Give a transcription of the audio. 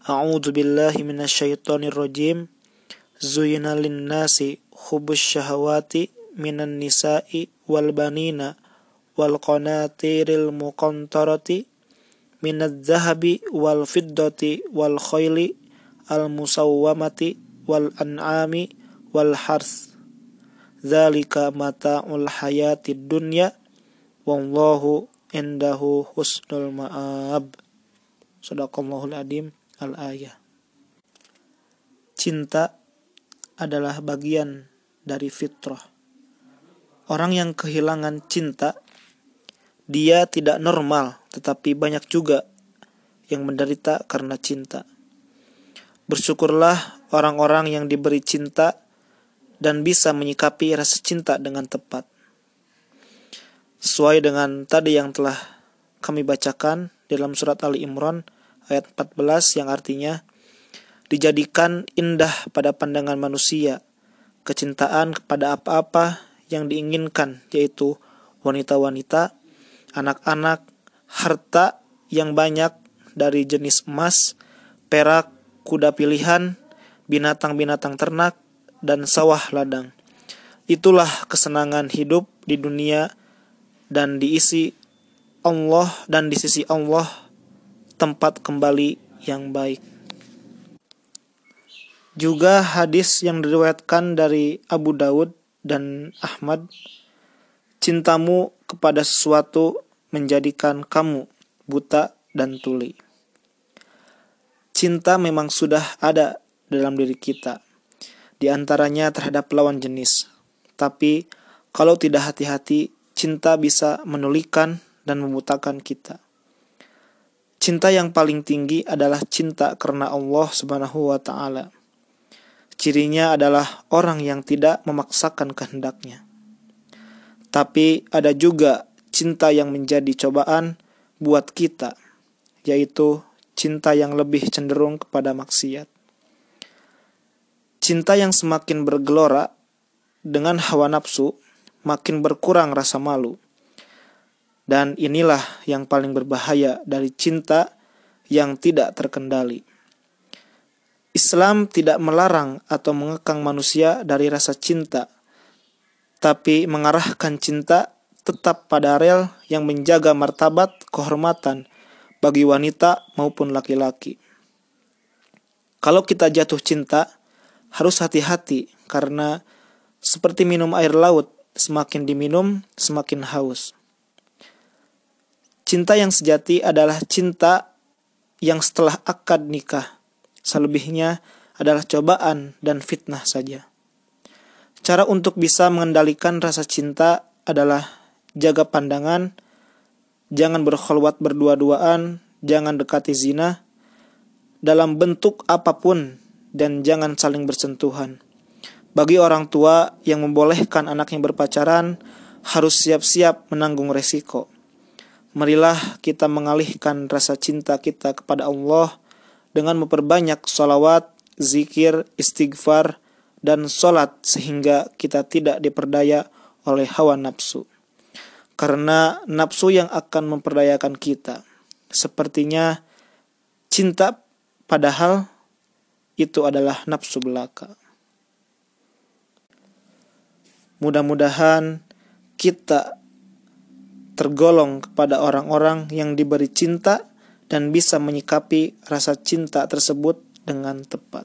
A'udzu billahi minasyaitonir rajim. Zuyina lin-nasi hubbus syahawati minan nisa'i wal banina wal qanatiril muqantarati minadz zahabi wal fiddati wal khayli al musawwamati wal an'ami wal harth. Dzalika mata'ul hayatid dunya wallahu indahu husnul ma'ab. Sadaqallahul adim al-ayah. Cinta adalah bagian dari fitrah. Orang yang kehilangan cinta, dia tidak normal, tetapi banyak juga yang menderita karena cinta. Bersyukurlah orang-orang yang diberi cinta dan bisa menyikapi rasa cinta dengan tepat sesuai dengan tadi yang telah kami bacakan dalam surat Ali Imran ayat 14 yang artinya dijadikan indah pada pandangan manusia kecintaan kepada apa-apa yang diinginkan yaitu wanita-wanita, anak-anak, harta yang banyak dari jenis emas, perak, kuda pilihan, binatang-binatang ternak, dan sawah ladang. Itulah kesenangan hidup di dunia dan diisi Allah dan di sisi Allah tempat kembali yang baik. Juga hadis yang diriwayatkan dari Abu Daud dan Ahmad, cintamu kepada sesuatu menjadikan kamu buta dan tuli. Cinta memang sudah ada dalam diri kita, di antaranya terhadap lawan jenis. Tapi kalau tidak hati-hati, cinta bisa menulikan dan membutakan kita. Cinta yang paling tinggi adalah cinta karena Allah Subhanahu wa taala. Cirinya adalah orang yang tidak memaksakan kehendaknya. Tapi ada juga cinta yang menjadi cobaan buat kita, yaitu cinta yang lebih cenderung kepada maksiat. Cinta yang semakin bergelora dengan hawa nafsu makin berkurang rasa malu. Dan inilah yang paling berbahaya dari cinta yang tidak terkendali. Islam tidak melarang atau mengekang manusia dari rasa cinta, tapi mengarahkan cinta tetap pada rel yang menjaga martabat kehormatan bagi wanita maupun laki-laki. Kalau kita jatuh cinta, harus hati-hati karena seperti minum air laut, semakin diminum, semakin haus. Cinta yang sejati adalah cinta yang setelah akad nikah. Selebihnya adalah cobaan dan fitnah saja. Cara untuk bisa mengendalikan rasa cinta adalah jaga pandangan, jangan berkhulwat berdua-duaan, jangan dekati zina, dalam bentuk apa pun, dan jangan saling bersentuhan. Bagi orang tua yang membolehkan anaknya berpacaran, harus siap-siap menanggung resiko. Marilah kita mengalihkan rasa cinta kita kepada Allah dengan memperbanyak salawat, zikir, istighfar, dan solat sehingga kita tidak diperdaya oleh hawa nafsu. Karena nafsu yang akan memperdayakan kita. Sepertinya cinta padahal itu adalah nafsu belaka. Mudah-mudahan kita tergolong kepada orang-orang yang diberi cinta dan bisa menyikapi rasa cinta tersebut dengan tepat.